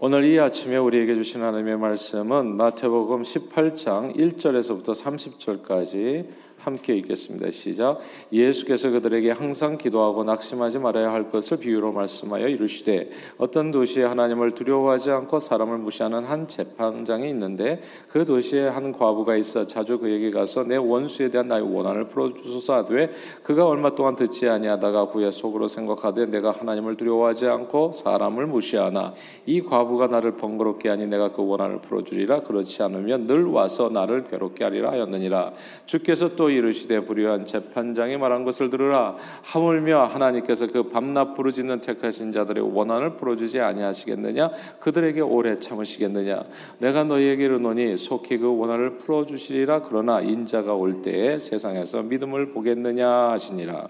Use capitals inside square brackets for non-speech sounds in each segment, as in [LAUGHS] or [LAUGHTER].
오늘 이 아침에 우리에게 주신 하나님의 말씀은 마태복음 18장 1절에서부터 30절까지 함께 읽겠습니다. 시작. 예수께서 그들에게 항상 기도하고 낙심하지 말아야 할 것을 비유로 말씀하여 이르시되 어떤 도시에 하나님을 두려워하지 않고 사람을 무시하는 한 재판장이 있는데 그 도시에 한 과부가 있어 자주 그에게 가서 내 원수에 대한 나의 원한을 풀어주소서 하되 그가 얼마 동안 듣지 아니하다가 후에 속으로 생각하되 내가 하나님을 두려워하지 않고 사람을 무시하나 이 과부가 나를 번거롭게 하니 내가 그 원한을 풀어주리라 그렇지 않으면 늘 와서 나를 괴롭게 하리라 하였느니라 주께서 또 이르시되 불의한 재판장이 말한 것을 들으라. 하물며 하나님께서 그 밤낮 부르짖는 택하신 자들의 원한을 풀어주지 아니하시겠느냐? 그들에게 오래 참으시겠느냐? 내가 너희에게 이르노니 속히 그 원한을 풀어주시리라. 그러나 인자가 올 때에 세상에서 믿음을 보겠느냐 하시니라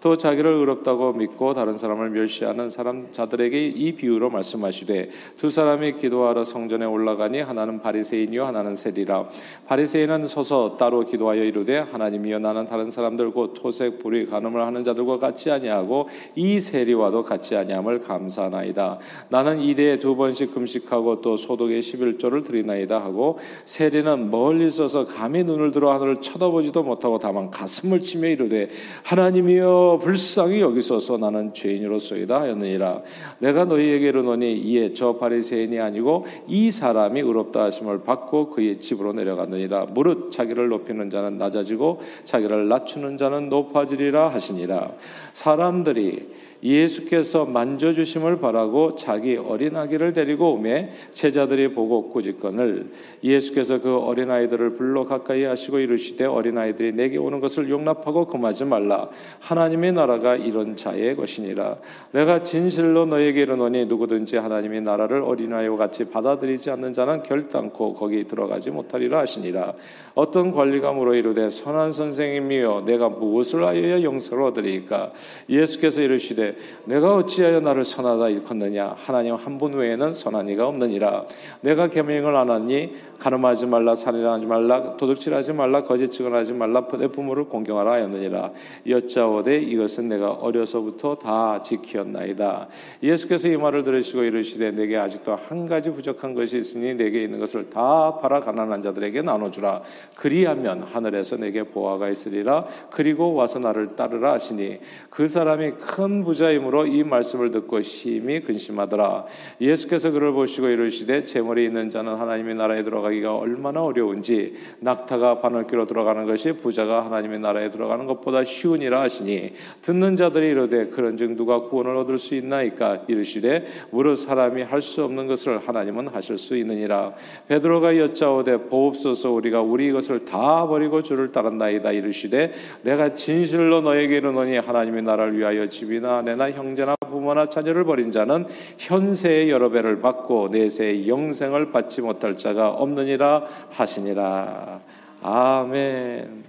또 자기를 의롭다고 믿고 다른 사람을 멸시하는 사람 자들에게 이 비유로 말씀하시되 두 사람이 기도하러 성전에 올라가니 하나는 바리새인이요 하나는 세리라. 바리새인은 서서 따로 기도하여 이르되 하나님이여 나는 다른 사람들 곧 토색 불의 간음을 하는 자들과 같지 아니하고 이 세리와도 같지 아니함을 감사하나이다. 나는 이래에 두 번씩 금식하고 또 소독의 11조를 드리나이다 하고 세리는 멀리 서서 감히 눈을 들어 하늘을 쳐다보지도 못하고 다만 가슴을 치며 이르되 하나님이여 불쌍히 여기소서 나는 죄인으로소이다 하였느니라. 내가 너희에게 이르노니 이에 저 바리새인이 아니고 이 사람이 의롭다 하심을 받고 그의 집으로 내려갔느니라. 무릇 자기를 높이는 자는 낮아지고 자기를 낮추는 자는 높아지리라 하시니라. 사람들이 예수께서 만져주심을 바라고 자기 어린아기를 데리고 오매 제자들이 보고 꾸짖건을 예수께서 그 어린아이들을 불러 가까이 하시고 이르시되 어린아이들이 내게 오는 것을 용납하고 금하지 말라. 하나님의 나라가 이런 자의 것이니라. 내가 진실로 너에게 이르노니 누구든지 하나님의 나라를 어린아이와 같이 받아들이지 않는 자는 결단코 거기 들어가지 못하리라 하시니라. 어떤 물어 이르되 선한 선생님이여 내가 무엇을 하여야 영생을 얻으리까? 예수께서 이르시되 내가 어찌하여 나를 선하다 일컫느냐? 하나님 한 분 외에는 선한 이가 없느니라. 내가 계명을 안 하니 가늠하지 말라 살인하지 말라 도둑질하지 말라 거짓 증언하지 말라 내 부모를 공경하라 하였느니라. 여짜오되 이것은 내가 어려서부터 다 지키었나이다. 예수께서 이 말을 들으시고 이르시되 내게 아직도 한 가지 부족한 것이 있으니 내게 있는 것을 다 팔아 가난한 자들에게 나눠주라. 그리하면 하늘에서 내게 보화가 있으리라. 그리고 와서 나를 따르라 하시니 그 사람이 큰 부 자이므로 이 말씀을 듣고 심히 근심하더라. 예수께서 그를 보시고 이르시되 재물이 있는 자는 하나님의 나라에 들어가기가 얼마나 어려운지 낙타가 바늘귀로 들어가는 것이 부자가 하나님의 나라에 들어가는 것보다 쉬우니라 하시니 듣는 자들이 이르되 그런즉 누가 구원을 얻을 수 있나이까 이르시되 무릇 사람이 할 수 없는 것을 하나님은 하실 수 있느니라. 베드로가 여짜오되 보옵소서 우리가 우리 것을 다 버리고 주를 따랐나이다 이르시되 내가 진실로 너에게 이르노니 하나님의 나라를 위하여 집이나 아내나 형제나 부모나 자녀를 버린 자는 현세의 여러 배를 받고 내세의 영생을 받지 못할 자가 없느니라 하시니라. 아멘.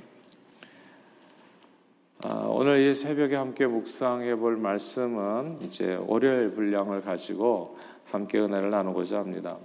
아, 오늘 이 새벽에 함께 묵상해 볼 말씀은 이제 월요일 분량을 가지고 함께 은혜를 나누고자 합니다.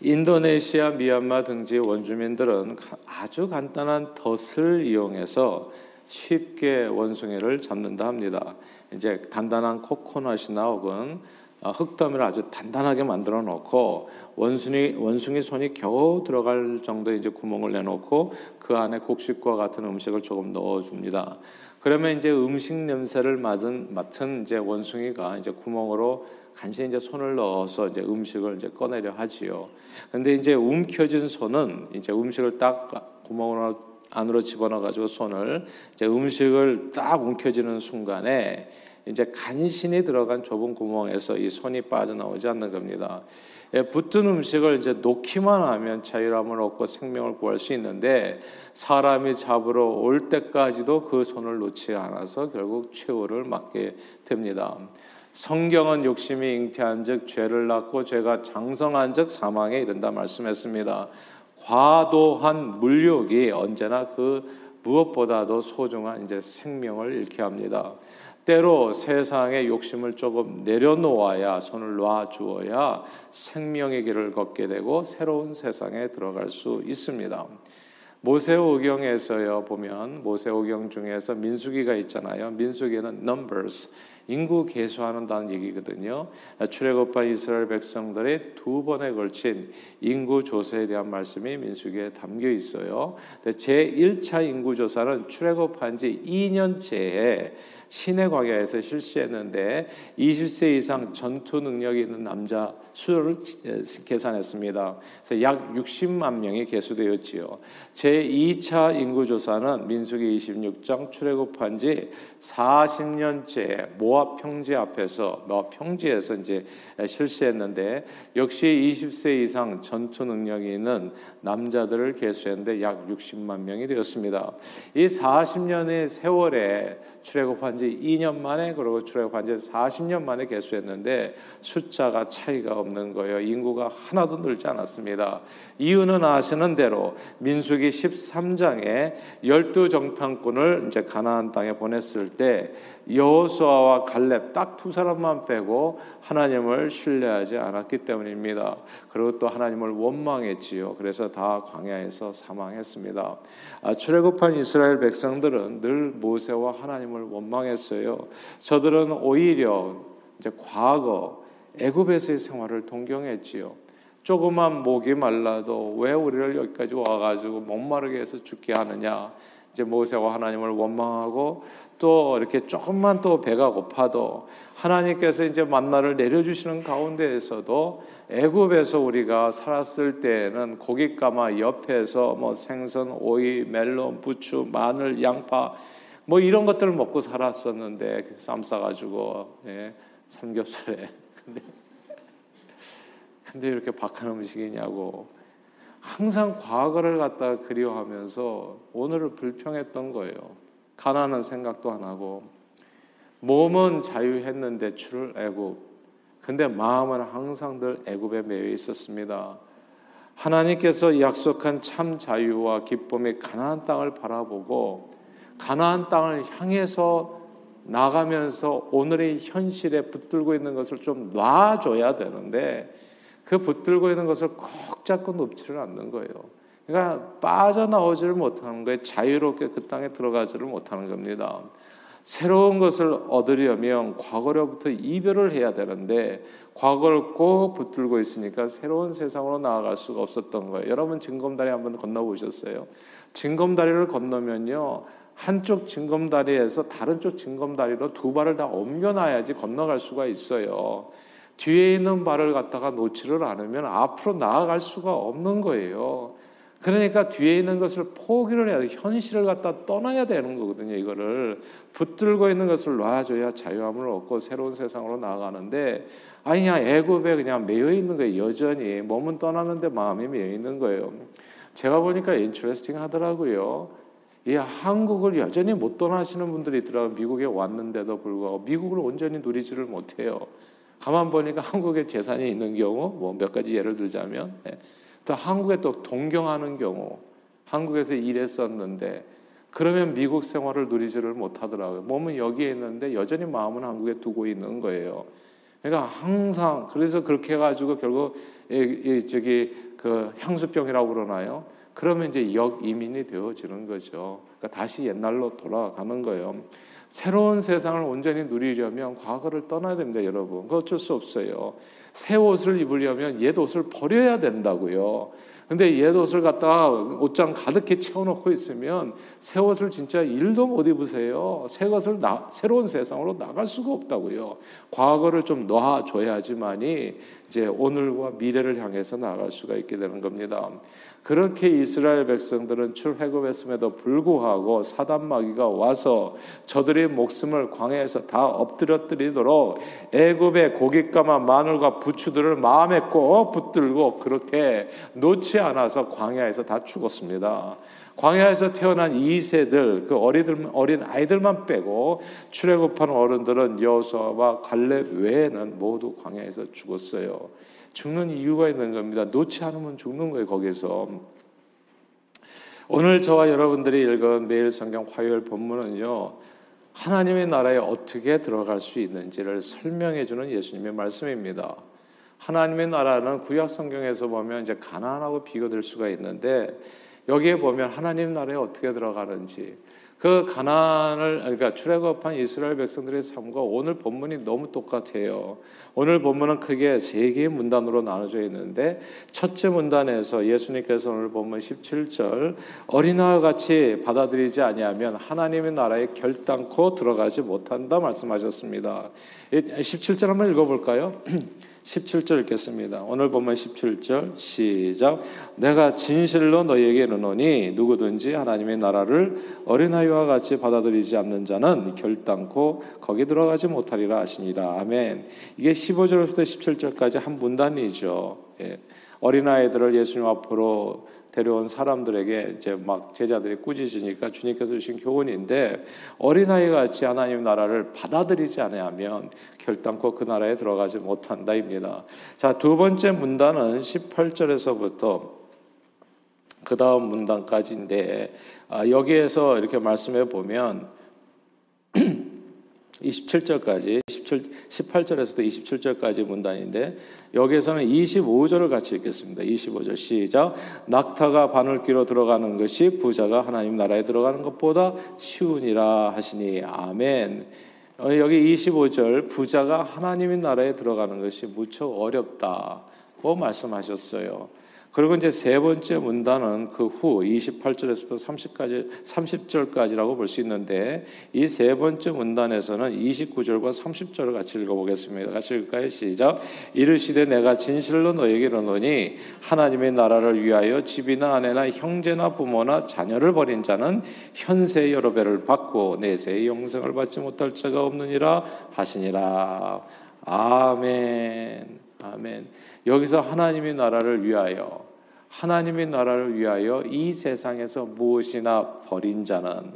인도네시아, 미얀마 등지 원주민들은 아주 간단한 덫을 이용해서 쉽게 원숭이를 잡는다 합니다. 이제 단단한 코코넛이나 혹은 어, 흙더미를 아주 단단하게 만들어 놓고 원숭이 원숭이 손이 겨우 들어갈 정도의 이제 구멍을 내놓고 그 안에 곡식과 같은 음식을 조금 넣어 줍니다. 그러면 이제 음식 냄새를 맡은 맡은 이제 원숭이가 이제 구멍으로 간신히 이제 손을 넣어서 이제 음식을 이제 꺼내려 하지요. 근데 이제 움켜진 손은 이제 음식을 딱 구멍으로 안으로 집어넣어 가지고 손을 이제 음식을 딱 움켜쥐는 순간에 이제 간신히 들어간 좁은 구멍에서 이 손이 빠져나오지 않는 겁니다. 예, 붙은 음식을 이제 놓기만 하면 자유함을 얻고 생명을 구할 수 있는데 사람이 잡으러 올 때까지도 그 손을 놓지 않아서 결국 최후를 맞게 됩니다. 성경은 욕심이 잉태한 즉 죄를 낳고 죄가 장성한 즉 사망에 이른다 말씀했습니다. 과도한 물욕이 언제나 그 무엇보다도 소중한 이제 생명을 잃게 합니다. 때로 세상의 욕심을 조금 내려놓아야 손을 놔 주어야 생명의 길을 걷게 되고 새로운 세상에 들어갈 수 있습니다. 모세오경에서요 보면 모세오경 중에서 민수기가 있잖아요. 민수기는 numbers 인구 개수하는다는 얘기거든요. 출애굽한 이스라엘 백성들의 두 번에 걸친 인구 조사에 대한 말씀이 민수기에 담겨 있어요. 제 1차 인구 조사는 출애굽한 지 2년째에 신의 광야에서 실시했는데 20세 이상 전투 능력이 있는 남자 수를 계산했습니다. 그래서 약 60만 명이 개수되었지요. 제 2차 인구 조사는 민수기 26장 출애굽한 지 40년째 모압 평지 앞에서 모압 평지에서 이제 실시했는데 역시 20세 이상 전투 능력이 있는 남자들을 개수했는데 약 60만 명이 되었습니다. 이 40년의 세월에 출애굽한 지 2년 만에 그리고 출애굽한 지 40년 만에 개수했는데 숫자가 차이가 없는 거예요. 인구가 하나도 늘지 않았습니다. 이유는 아시는 대로 민수기 13장에 열두 정탐꾼을 이제 가나안 땅에 보냈을 때 여호수아와 갈렙 딱 두 사람만 빼고 하나님을 신뢰하지 않았기 때문입니다. 그리고 또 하나님을 원망했지요. 그래서 다 광야에서 사망했습니다. 아, 출애굽한 이스라엘 백성들은 늘 모세와 하나님을 원망했어요. 저들은 오히려 이제 과거 애굽에서의 생활을 동경했지요. 조그만 목이 말라도 왜 우리를 여기까지 와가지고 목마르게 해서 죽게 하느냐. 이제 모세와 하나님을 원망하고 또 이렇게 조금만 또 배가 고파도 하나님께서 이제 만나를 내려주시는 가운데에서도 애굽에서 우리가 살았을 때에는 고깃가마 옆에서 뭐 생선, 오이, 멜론, 부추, 마늘, 양파 뭐 이런 것들을 먹고 살았었는데 그쌈 싸가지고 예, 삼겹살에. [LAUGHS] 근데 근데 이렇게 박한 음식이냐고 항상 과거를 갖다가 그리워하면서 오늘을 불평했던 거예요. 가난한 생각도 안 하고 몸은 자유했는데 출 애굽. 근데 마음은 항상 늘 애굽에 매여 있었습니다. 하나님께서 약속한 참 자유와 기쁨의 가나안 땅을 바라보고 가나안 땅을 향해서 나가면서 오늘의 현실에 붙들고 있는 것을 좀 놔줘야 되는데 그 붙들고 있는 것을 꼭 잡고 놓지를 않는 거예요. 그러니까 빠져나오지를 못하는 거예요. 자유롭게 그 땅에 들어가지를 못하는 겁니다. 새로운 것을 얻으려면 과거로부터 이별을 해야 되는데 과거를 꼭 붙들고 있으니까 새로운 세상으로 나아갈 수가 없었던 거예요. 여러분 징검다리 한번 건너보셨어요? 징검다리를 건너면요. 한쪽 징검다리에서 다른 쪽 징검다리로 두 발을 다 옮겨놔야지 건너갈 수가 있어요. 뒤에 있는 발을 갖다가 놓지를 않으면 앞으로 나아갈 수가 없는 거예요. 그러니까 뒤에 있는 것을 포기를 해야 돼. 현실을 갖다 떠나야 되는 거거든요. 이거를 붙들고 있는 것을 놔줘야 자유함을 얻고 새로운 세상으로 나아가는데 아니야 애굽에 그냥 매여 있는 거예요. 여전히 몸은 떠나는데 마음이 매여 있는 거예요. 제가 보니까 interesting 하더라고요. 이 한국을 여전히 못 떠나시는 분들이 있더라고요. 미국에 왔는데도 불구하고 미국을 온전히 누리지를 못해요. 가만 보니까 한국에 재산이 있는 경우 뭐 몇 가지 예를 들자면 예. 또 한국에 또 동경하는 경우 한국에서 일했었는데 그러면 미국 생활을 누리지를 못하더라고요. 몸은 여기에 있는데 여전히 마음은 한국에 두고 있는 거예요. 그러니까 항상 그래서 그렇게 해가지고 결국 저기 그 향수병이라고 그러나요? 그러면 이제 역 이민이 되어지는 거죠. 그러니까 다시 옛날로 돌아가는 거예요. 새로운 세상을 온전히 누리려면 과거를 떠나야 됩니다, 여러분. 그 어쩔 수 없어요. 새 옷을 입으려면 옛 옷을 버려야 된다고요. 근데 옛 옷을 갖다가 옷장 가득히 채워놓고 있으면 새 옷을 진짜 일도 못 입으세요. 새 것을 나, 새로운 세상으로 나갈 수가 없다고요. 과거를 좀 놔줘야지만이 이제 오늘과 미래를 향해서 나갈 수가 있게 되는 겁니다. 그렇게 이스라엘 백성들은 출애굽했음에도 불구하고 사단 마귀가 와서 저들의 목숨을 광야에서 다 엎드려뜨리도록 애굽의 고깃가마 마늘과 부추들을 마음에 꼭 붙들고 그렇게 놓지 않아서 광야에서 다 죽었습니다. 광야에서 태어난 이세들 그 어리들 어린 아이들만 빼고 출애굽한 어른들은 여호수아와 갈렙 외에는 모두 광야에서 죽었어요. 죽는 이유가 있는 겁니다. 놓지 않으면 죽는 거예요, 거기서. 오늘 저와 여러분들이 읽은 매일 성경 화요일 본문은요. 하나님의 나라에 어떻게 들어갈 수 있는지를 설명해 주는 예수님의 말씀입니다. 하나님의 나라는 구약 성경에서 보면 이제 가난하고 비교될 수가 있는데 여기에 보면 하나님 나라에 어떻게 들어가는지 그 가난을 그러니까 출애굽한 이스라엘 백성들의 삶과 오늘 본문이 너무 똑같아요. 오늘 본문은 크게 세 개의 문단으로 나눠져 있는데 첫째 문단에서 예수님께서 오늘 본문 17절 어린아이와 같이 받아들이지 아니하면 하나님의 나라에 결단코 들어가지 못한다 말씀하셨습니다. 17절 한번 읽어 볼까요? [CLEARS THROAT] 17절 읽겠습니다. 오늘 보면 17절 시작. 내가 진실로 너희에게 이르노니 누구든지 하나님의 나라를 어린아이와 같이 받아들이지 않는 자는 결단코 거기 들어가지 못하리라 하시니라. 아멘. 이게 15절부터 17절까지 한 문단이죠. 예. 어린아이들을 예수님 앞으로 데려온 사람들에게 이제 막 제자들이 꾸짖으니까 주님께서 주신 교훈인데 어린아이 같이 하나님 나라를 받아들이지 않으면 결단코 그 나라에 들어가지 못한다입니다. 자, 두 번째 문단은 18절에서부터 그 다음 문단까지인데 아, 여기에서 이렇게 말씀해 보면 27절까지 17, 18절에서도 27절까지 문단인데 여기에서는 25절을 같이 읽겠습니다. 25절 시작. 낙타가 바늘귀로 들어가는 것이 부자가 하나님 나라에 들어가는 것보다 쉬우니라 하시니 아멘. 어, 여기 25절 부자가 하나님의 나라에 들어가는 것이 무척 어렵다고 말씀하셨어요. 그리고 이제 세 번째 문단은 그 후 28절에서부터 30까지 30절까지라고 볼 수 있는데 이 세 번째 문단에서는 29절과 30절을 같이 읽어보겠습니다. 같이 읽을까요? 시작. 이르시되 내가 진실로 너에게 이르노니 하나님의 나라를 위하여 집이나 아내나 형제나 부모나 자녀를 버린 자는 현세 여러 배를 받고 내세의 영생을 받지 못할 자가 없느니라 하시니라. 아멘. 아멘. 여기서 하나님의 나라를 위하여 하나님의 나라를 위하여 이 세상에서 무엇이나 버린 자는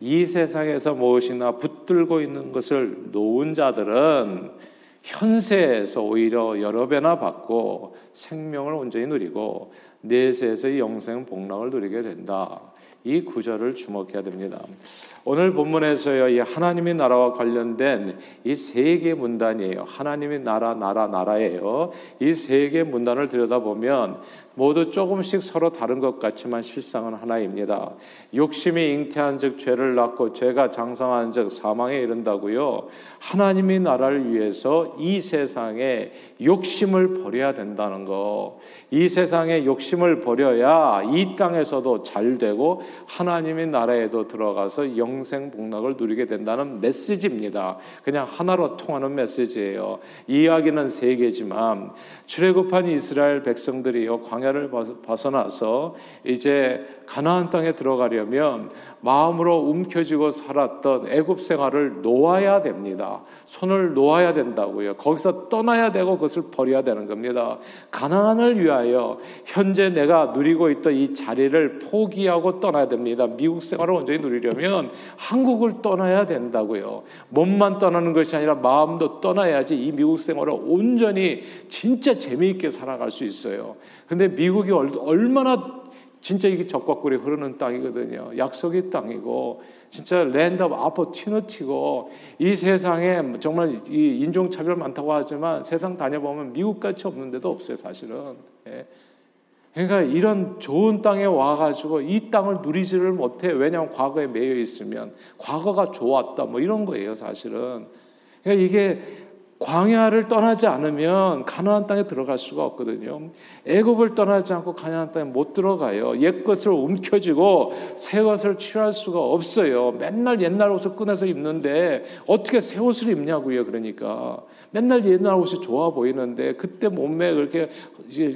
이 세상에서 무엇이나 붙들고 있는 것을 놓은 자들은 현세에서 오히려 여러 배나 받고 생명을 온전히 누리고 내세에서의 영생 복락을 누리게 된다. 이 구절을 주목해야 됩니다. 오늘 본문에서요, 이 하나님의 나라와 관련된 이 세 개 문단이에요. 하나님의 나라, 나라, 나라예요. 이 세 개 문단을 들여다보면 모두 조금씩 서로 다른 것 같지만 실상은 하나입니다. 욕심이 잉태한 즉 죄를 낳고 죄가 장성한 즉 사망에 이른다고요. 하나님의 나라를 위해서 이 세상에 욕심을 버려야 된다는 거. 이 세상에 욕심을 버려야 이 땅에서도 잘 되고 하나님의 나라에도 들어가서 영생 복락을 누리게 된다는 메시지입니다. 그냥 하나로 통하는 메시지예요. 이야기는 세 개지만 출애굽한 이스라엘 백성들이요 광야 광야를 벗어나서 이제 가나안 땅에 들어가려면 마음으로 움켜쥐고 살았던 애굽 생활을 놓아야 됩니다. 손을 놓아야 된다고요. 거기서 떠나야 되고 그것을 버려야 되는 겁니다. 가나안을 위하여 현재 내가 누리고 있던 이 자리를 포기하고 떠나야 됩니다. 미국 생활을 온전히 누리려면 한국을 떠나야 된다고요. 몸만 떠나는 것이 아니라 마음도 떠나야지 이 미국 생활을 온전히 진짜 재미있게 살아갈 수 있어요. 근데 미국이 얼마나 진짜 이게 젖과 꿀이 흐르는 땅이거든요. 약속의 땅이고 진짜 land of opportunity고 이 세상에 정말 이 인종차별 많다고 하지만 세상 다녀보면 미국같이 없는 데도 없어요 사실은. 예. 그러니까 이런 좋은 땅에 와가지고 이 땅을 누리지를 못해. 왜냐하면 과거에 매여 있으면 과거가 좋았다 뭐 이런 거예요 사실은. 그러니까 이게 광야를 떠나지 않으면 가나안 땅에 들어갈 수가 없거든요. 애굽을 떠나지 않고 가나안 땅에 못 들어가요. 옛 것을 움켜쥐고 새 것을 취할 수가 없어요. 맨날 옛날 옷을 꺼내서 입는데 어떻게 새 옷을 입냐고요. 그러니까 맨날 옛날 옷이 좋아 보이는데 그때 몸매 그렇게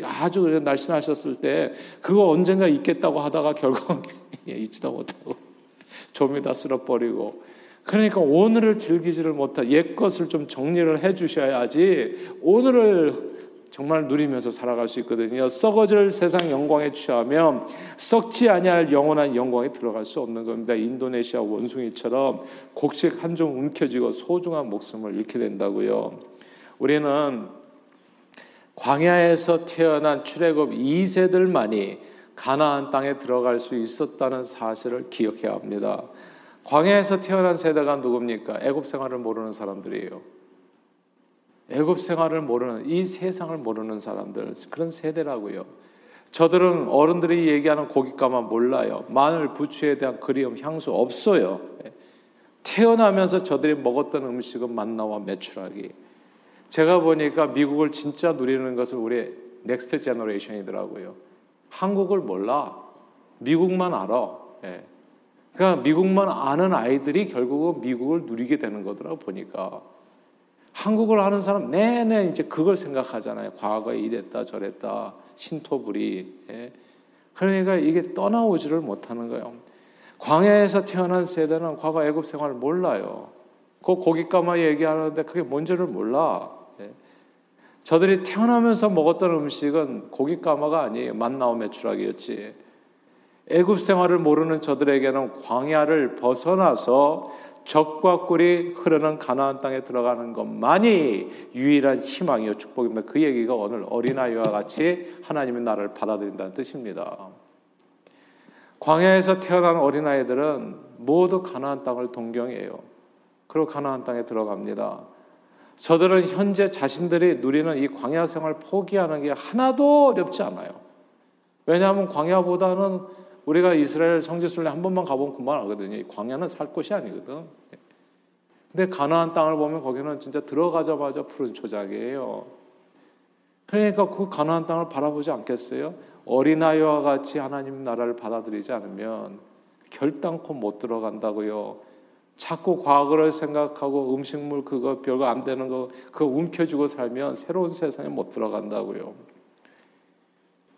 아주 날씬하셨을 때 그거 언젠가 입겠다고 하다가 [LAUGHS] 결국 입지도 못하고 [LAUGHS] 좀이 다 쓸어버리고 그러니까 오늘을 즐기지를 못한 옛 것을 좀 정리를 해 주셔야지 오늘을 정말 누리면서 살아갈 수 있거든요. 썩어질 세상 영광에 취하면 썩지 아니할 영원한 영광에 들어갈 수 없는 겁니다. 인도네시아 원숭이처럼 곡식 한 종 움켜쥐고 소중한 목숨을 잃게 된다고요. 우리는 광야에서 태어난 출애굽 2세들만이 가나안 땅에 들어갈 수 있었다는 사실을 기억해야 합니다. 광야에서 태어난 세대가 누굽니까? 애굽 생활을 모르는 사람들이에요. 애굽 생활을 모르는 이 세상을 모르는 사람들 그런 세대라고요. 저들은 어른들이 얘기하는 고깃가마 몰라요. 마늘, 부추에 대한 그리움, 향수 없어요. 태어나면서 저들이 먹었던 음식은 만나와 메추라기. 제가 보니까 미국을 진짜 누리는 것은 우리 next generation이더라고요. 한국을 몰라. 미국만 알아. 예. 그러니까 미국만 아는 아이들이 결국은 미국을 누리게 되는 거더라고 보니까. 한국을 아는 사람 내내 이제 그걸 생각하잖아요. 과거에 이랬다 저랬다 신토불이. 예. 그러니까 이게 떠나오지를 못하는 거예요. 광야에서 태어난 세대는 과거 애굽 생활을 몰라요. 그 고깃가마 얘기하는데 그게 뭔지를 몰라. 예. 저들이 태어나면서 먹었던 음식은 고깃가마가 아니에요. 만나오 메추라기였지. 애굽 생활을 모르는 저들에게는 광야를 벗어나서 적과 꿀이 흐르는 가나안 땅에 들어가는 것만이 유일한 희망이요 축복입니다. 그 얘기가 오늘 어린아이와 같이 하나님의 나라를 받아들인다는 뜻입니다. 광야에서 태어난 어린아이들은 모두 가나안 땅을 동경해요. 그리고 가나안 땅에 들어갑니다. 저들은 현재 자신들이 누리는 이 광야 생활 포기하는 게 하나도 어렵지 않아요. 왜냐하면 광야보다는 우리가 이스라엘 성지순례 한 번만 가보면 그만 알거든요. 광야는 살 곳이 아니거든. 근데 가나안 땅을 보면 거기는 진짜 들어가자마자 푸른 초장이에요. 그러니까 그 가나안 땅을 바라보지 않겠어요? 어린아이와 같이 하나님 나라를 받아들이지 않으면 결단코 못 들어간다고요. 자꾸 과거를 생각하고 음식물 그거 별거 안 되는 거 그거 움켜쥐고 살면 새로운 세상에 못 들어간다고요.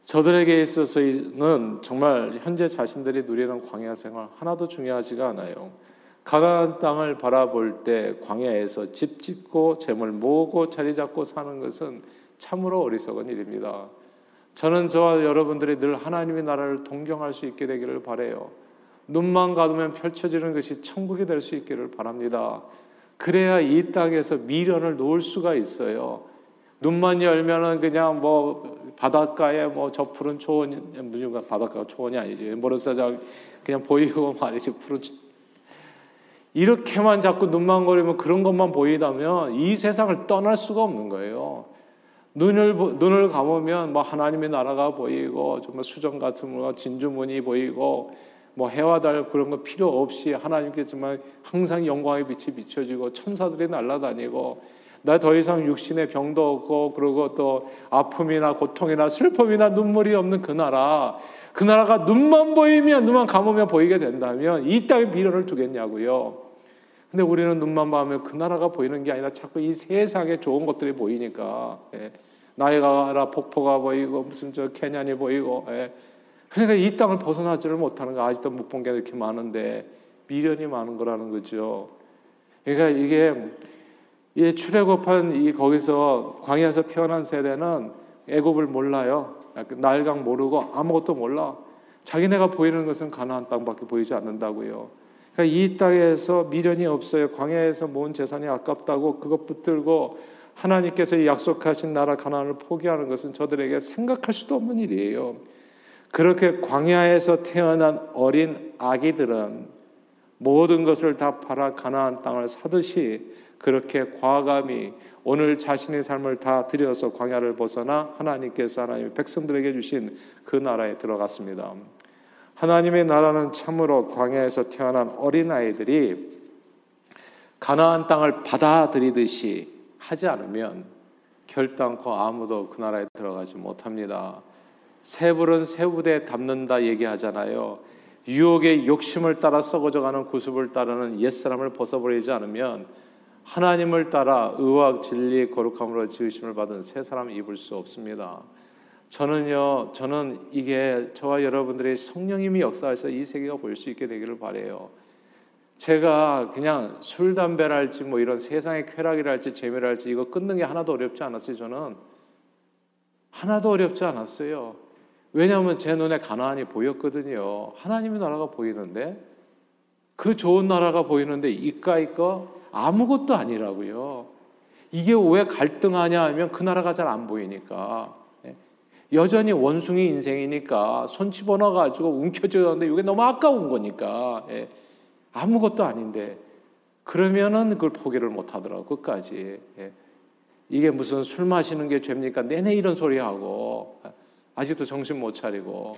저들에게 있어서는 정말 현재 자신들이 누리는 광야 생활 하나도 중요하지가 않아요. 가나안 땅을 바라볼 때 광야에서 집 짓고 재물 모으고 자리 잡고 사는 것은 참으로 어리석은 일입니다. 저는 저와 여러분들이 늘 하나님의 나라를 동경할 수 있게 되기를 바래요. 눈만 가두면 펼쳐지는 것이 천국이 될 수 있기를 바랍니다. 그래야 이 땅에서 미련을 놓을 수가 있어요. 눈만 열면은 그냥 뭐 바닷가에 뭐 저 푸른 초원 무슨 바닷가가 초원이 아니지 모르사장 그냥 보이고 [LAUGHS] 말이지 푸른 이렇게만 자꾸 눈만 거리면 그런 것만 보이다면 이 세상을 떠날 수가 없는 거예요. 눈을 눈을 감으면 뭐 하나님의 나라가 보이고 정말 수정 같은 뭐 진주문이 보이고 뭐 해와 달 그런 거 필요 없이 하나님께 정말 항상 영광의 빛이 비춰지고 천사들이 날아다니고 나 더 이상 육신의 병도 없고 그리고 또 아픔이나 고통이나 슬픔이나 눈물이 없는 그 나라 그 나라가 눈만 보이면 눈만 감으면 보이게 된다면 이 땅에 미련을 두겠냐고요. 근데 우리는 눈만 봐면 그 나라가 보이는 게 아니라 자꾸 이 세상에 좋은 것들이 보이니까 예. 나이가라 폭포가 보이고 무슨 저 캐년이 보이고 예. 그러니까 이 땅을 벗어나지를 못하는 거 아직도 못 본 게 이렇게 많은데 미련이 많은 거라는 거죠. 그러니까 이게 이 출애굽한 이 거기서 광야에서 태어난 세대는 애굽을 몰라요. 날강 모르고 아무것도 몰라. 자기네가 보이는 것은 가나안 땅밖에 보이지 않는다고요. 그러니까 이 땅에서 미련이 없어요. 광야에서 모은 재산이 아깝다고 그것 붙들고 하나님께서 약속하신 나라 가나안을 포기하는 것은 저들에게 생각할 수도 없는 일이에요. 그렇게 광야에서 태어난 어린 아기들은 모든 것을 다 팔아 가나안 땅을 사듯이 그렇게 과감히 오늘 자신의 삶을 다 들여서 광야를 벗어나 하나님께서 하나님 백성들에게 주신 그 나라에 들어갔습니다. 하나님의 나라는 참으로 광야에서 태어난 어린 아이들이 가나안 땅을 받아들이듯이 하지 않으면 결단코 아무도 그 나라에 들어가지 못합니다. 새불은 새우대에 담는다 얘기하잖아요. 유혹의 욕심을 따라 썩어져가는 구습을 따르는 옛사람을 벗어버리지 않으면 하나님을 따라 의와 진리 거룩함으로 지으심을 받은 새 사람 입을 수 없습니다. 저는요, 저는 이게 저와 여러분들의 성령님이 역사하셔서 이 세계가 보일 수 있게 되기를 바래요. 제가 그냥 술, 담배랄지 뭐 이런 세상의 쾌락이랄지 재미랄지 이거 끊는 게 하나도 어렵지 않았어요. 저는 하나도 어렵지 않았어요. 왜냐하면 제 눈에 가나안이 보였거든요. 하나님의 나라가 보이는데 그 좋은 나라가 보이는데 이까이 거 아무것도 아니라고요. 이게 왜 갈등하냐 하면 그 나라가 잘 안 보이니까. 예. 여전히 원숭이 인생이니까 손 집어넣어 가지고 움켜쥐었는데 이게 너무 아까운 거니까. 예. 아무것도 아닌데 그러면은 그걸 포기를 못 하더라고 끝까지. 예. 이게 무슨 술 마시는 게 죄입니까? 내내 이런 소리 하고 아직도 정신 못 차리고.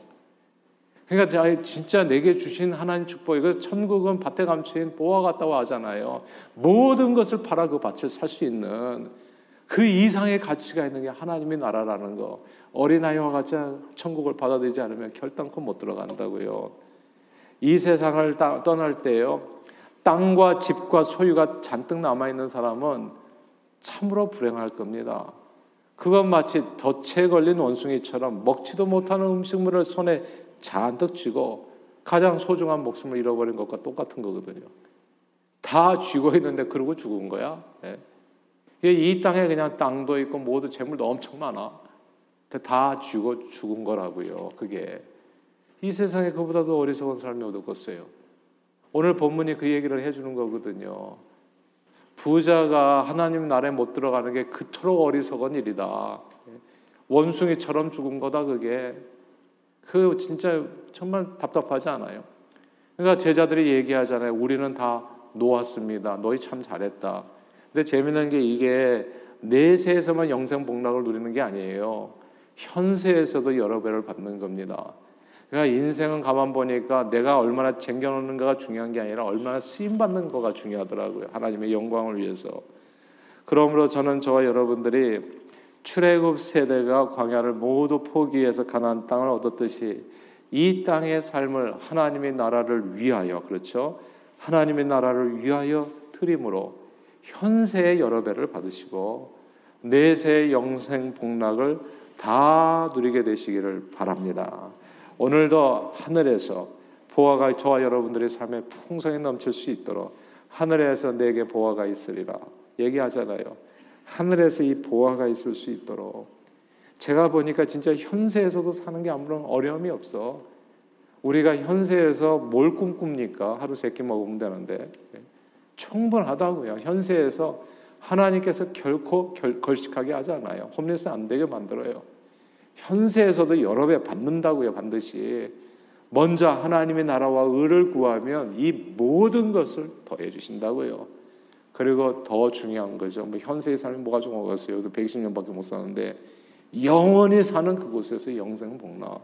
그러니까 진짜 내게 주신 하나님 축복, 이거 천국은 밭에 감추인 보화 같다고 하잖아요. 모든 것을 팔아 그 밭을 살 수 있는 그 이상의 가치가 있는 게 하나님의 나라라는 거. 어린아이와 같이 천국을 받아들이지 않으면 결단코 못 들어간다고요. 이 세상을 떠날 때요. 땅과 집과 소유가 잔뜩 남아있는 사람은 참으로 불행할 겁니다. 그건 마치 덫에 걸린 원숭이처럼 먹지도 못하는 음식물을 손에 잔뜩 쥐고 가장 소중한 목숨을 잃어버린 것과 똑같은 거거든요. 다 쥐고 있는데 그러고 죽은 거야. 예. 이 땅에 그냥 땅도 있고 모두 재물도 엄청 많아. 다 쥐고 죽은 거라고요. 그게 이 세상에 그보다도 어리석은 삶이 어떻겠어요. 오늘 본문이 그 얘기를 해주는 거거든요. 부자가 하나님 나라에 못 들어가는 게 그토록 어리석은 일이다. 원숭이처럼 죽은 거다 그게. 그 진짜 정말 답답하지 않아요? 그러니까 제자들이 얘기하잖아요. 우리는 다 놓았습니다. 너희 참 잘했다. 근데 재미있는 게 이게 내세에서만 영생 복락을 누리는 게 아니에요. 현세에서도 여러 배를 받는 겁니다. 그러니까 인생은 가만 보니까 내가 얼마나 챙겨놓는가가 중요한 게 아니라 얼마나 쓰임 받는 거가 중요하더라고요. 하나님의 영광을 위해서. 그러므로 저는 저와 여러분들이 출애굽 세대가 광야를 모두 포기해서 가나안 땅을 얻었듯이 이 땅의 삶을 하나님의 나라를 위하여 그렇죠? 하나님의 나라를 위하여 드림으로 현세의 여러 배를 받으시고 내세의 영생 복락을 다 누리게 되시기를 바랍니다. 오늘도 하늘에서 보화가 저와 여러분들의 삶에 풍성히 넘칠 수 있도록 하늘에서 내게 보화가 있으리라 얘기하잖아요. 하늘에서 이 보화가 있을 수 있도록 제가 보니까 진짜 현세에서도 사는 게 아무런 어려움이 없어. 우리가 현세에서 뭘 꿈꿉니까? 하루 세 끼 먹으면 되는데 충분하다고요. 현세에서 하나님께서 결코 결, 걸식하게 하지 않아요. 홈리스 안 되게 만들어요. 현세에서도 여러 배 받는다고요, 반드시. 먼저 하나님의 나라와 의를 구하면 이 모든 것을 더해 주신다고요. 그리고 더 중요한 거죠. 뭐 현세의 삶이 뭐가 중요하겠어요? 여기서 120년밖에 못 사는데 영원히 사는 그곳에서 영생 복락.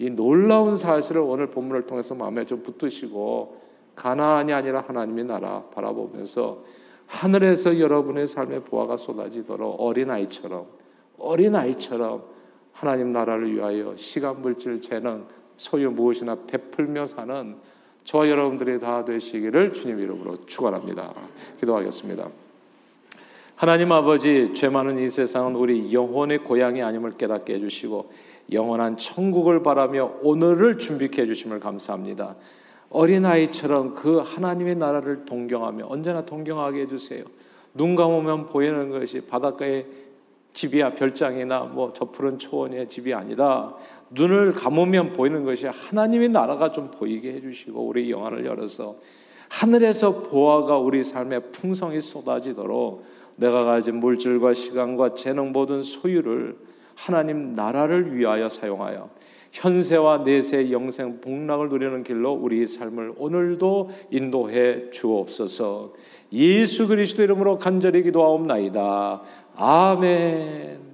이 놀라운 사실을 오늘 본문을 통해서 마음에 좀 붙드시고 가나안이 아니라 하나님의 나라 바라보면서 하늘에서 여러분의 삶의 보화가 쏟아지도록 어린아이처럼 어린아이처럼 하나님 나라를 위하여 시간 물질 재능 소유 무엇이나 베풀며 사는 저와 여러분들이 다 되시기를 주님 이름으로 축원합니다. 기도하겠습니다. 하나님 아버지 죄 많은 이 세상은 우리 영혼의 고향이 아님을 깨닫게 해주시고 영원한 천국을 바라며 오늘을 준비해 주심을 감사합니다. 어린아이처럼 그 하나님의 나라를 동경하며 언제나 동경하게 해주세요. 눈 감으면 보이는 것이 바닷가의 집이야 별장이나 뭐 저 푸른 초원의 집이 아니라 눈을 감으면 보이는 것이 하나님의 나라가 좀 보이게 해주시고 우리 영안을 열어서 하늘에서 보아가 우리 삶에 풍성히 쏟아지도록 내가 가진 물질과 시간과 재능 모든 소유를 하나님 나라를 위하여 사용하여 현세와 내세 영생 복락을 누리는 길로 우리 삶을 오늘도 인도해 주옵소서. 예수 그리스도 이름으로 간절히 기도하옵나이다. 아멘.